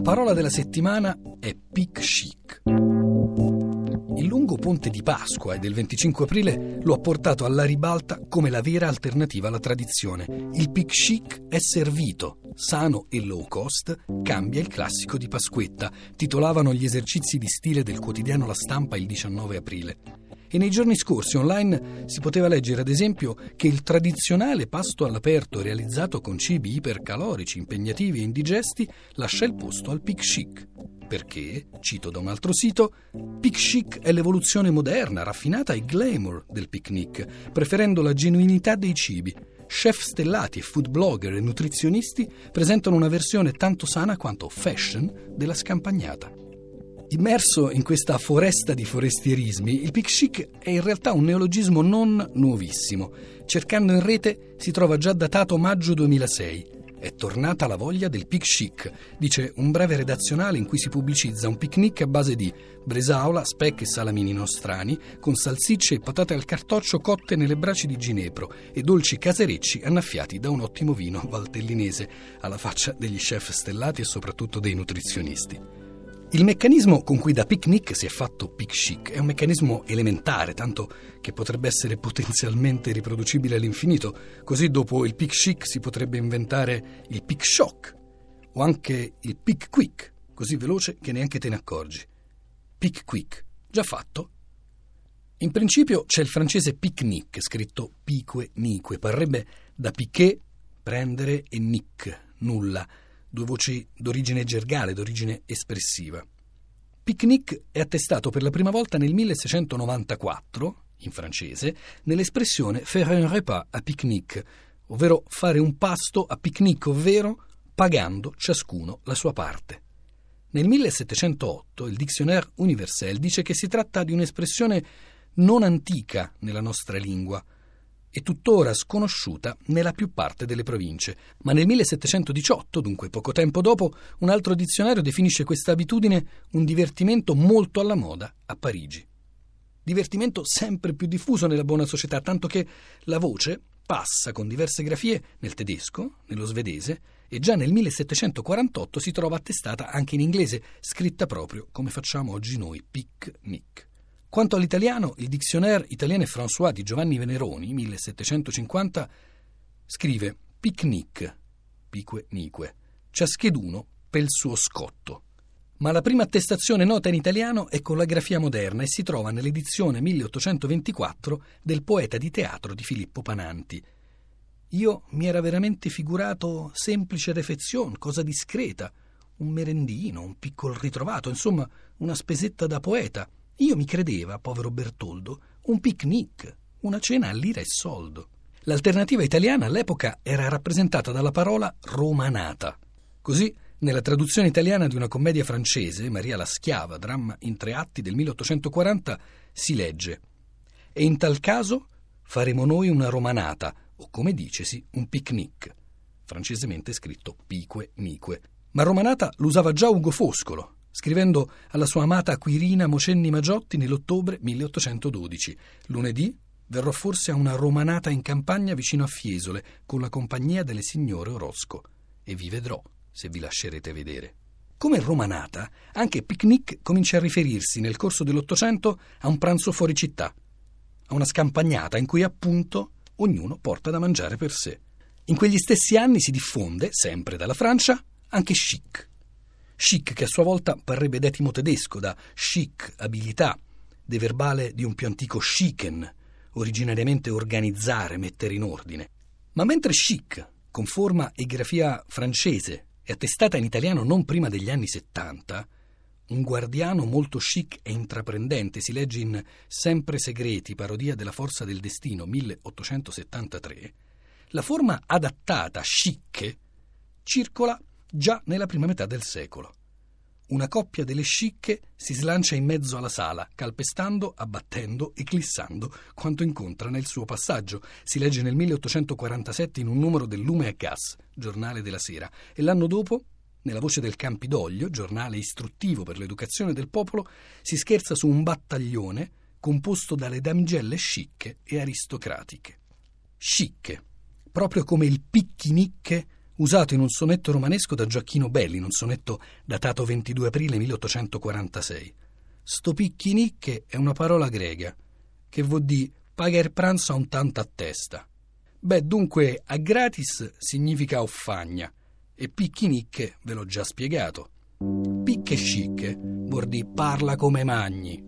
parola della settimana è pic chic. Il lungo ponte di Pasqua e del 25 aprile lo ha portato alla ribalta come la vera alternativa alla tradizione. Il pic chic è servito, sano e low cost, cambia il classico di Pasquetta, titolavano gli esercizi di stile del quotidiano La Stampa il 19 aprile. E nei giorni scorsi online si poteva leggere ad esempio che il tradizionale pasto all'aperto realizzato con cibi ipercalorici, impegnativi e indigesti lascia il posto al pic chic. Perché, cito da un altro sito, pic chic è l'evoluzione moderna, raffinata e glamour del picnic, preferendo la genuinità dei cibi. Chef stellati e food blogger e nutrizionisti presentano una versione tanto sana quanto fashion della scampagnata. Immerso in questa foresta di forestierismi, il pic chic è in realtà un neologismo non nuovissimo. Cercando in rete si trova già datato maggio 2006. È tornata la voglia del pic chic, dice un breve redazionale in cui si pubblicizza un picnic a base di bresaola, speck e salamini nostrani, con salsicce e patate al cartoccio cotte nelle braci di ginepro e dolci caserecci annaffiati da un ottimo vino valtellinese, alla faccia degli chef stellati e soprattutto dei nutrizionisti. Il meccanismo con cui da picnic si è fatto pic chic è un meccanismo elementare, tanto che potrebbe essere potenzialmente riproducibile all'infinito. Così dopo il pic chic si potrebbe inventare il pic shock o anche il pic quick, così veloce che neanche te ne accorgi. Pic quick, già fatto? In principio c'è il francese picnic, scritto pique nique, parrebbe da piquet, prendere e nic, nulla due voci d'origine gergale, d'origine espressiva. Picnic è attestato per la prima volta nel 1694, in francese, nell'espressione faire un repas à pique-nique, ovvero fare un pasto a picnic, ovvero pagando ciascuno la sua parte. Nel 1708 il Dictionnaire universel dice che si tratta di un'espressione non antica nella nostra lingua, e tuttora sconosciuta nella più parte delle province. Ma nel 1718, dunque poco tempo dopo, un altro dizionario definisce questa abitudine un divertimento molto alla moda a Parigi. Divertimento sempre più diffuso nella buona società, tanto che la voce passa con diverse grafie nel tedesco, nello svedese e già nel 1748 si trova attestata anche in inglese, scritta proprio come facciamo oggi noi, picnic. Quanto all'italiano, il Dictionnaire Italiane François di Giovanni Veneroni, 1750, scrive picnic, pique nique, ciascheduno per il suo scotto. Ma la prima attestazione nota in italiano è con la grafia moderna e si trova nell'edizione 1824 del poeta di teatro di Filippo Pananti. Io mi era veramente figurato semplice refezione, cosa discreta, un merendino, un piccolo ritrovato, insomma, una spesetta da poeta io mi credeva, povero Bertoldo, un picnic, una cena a lira e soldo. L'alternativa italiana all'epoca era rappresentata dalla parola romanata. Così, nella traduzione italiana di una commedia francese, Maria la Schiava, dramma in tre atti del 1840, si legge E in tal caso faremo noi una romanata, o come dicesi, un picnic, francesamente scritto pique nique. Ma romanata l'usava già Ugo Foscolo, scrivendo alla sua amata Quirina Mocenni Magiotti nell'ottobre 1812. Lunedì verrò forse a una romanata in campagna vicino a Fiesole con la compagnia delle signore Orosco e vi vedrò se vi lascerete vedere. Come romanata, anche picnic comincia a riferirsi nel corso dell'Ottocento a un pranzo fuori città, a una scampagnata in cui appunto ognuno porta da mangiare per sé. In quegli stessi anni si diffonde, sempre dalla Francia, anche chic, Chic, che a sua volta parrebbe d'etimo tedesco, da chic, abilità, de verbale di un più antico chicken, originariamente organizzare, mettere in ordine. Ma mentre chic, con forma e grafia francese, è attestata in italiano non prima degli anni 70, un guardiano molto chic e intraprendente, si legge in Sempre segreti, parodia della forza del destino 1873, la forma adattata chic circola già nella prima metà del secolo. Una coppia delle scicche si slancia in mezzo alla sala, calpestando, abbattendo, eclissando quanto incontra nel suo passaggio. Si legge nel 1847 in un numero del Lume a Gas, giornale della sera, e l'anno dopo, nella voce del Campidoglio, giornale istruttivo per l'educazione del popolo, si scherza su un battaglione composto dalle damigelle scicche e aristocratiche. Scicche, proprio come il picchinicche usato in un sonetto romanesco da Gioacchino Belli, in un sonetto datato 22 aprile 1846. Sto picchinicche è una parola greca che vuol dire paga il pranzo a un tanto a testa. Beh, dunque, a gratis significa offagna e picchinicche ve l'ho già spiegato. Picche chic vuol dire parla come magni.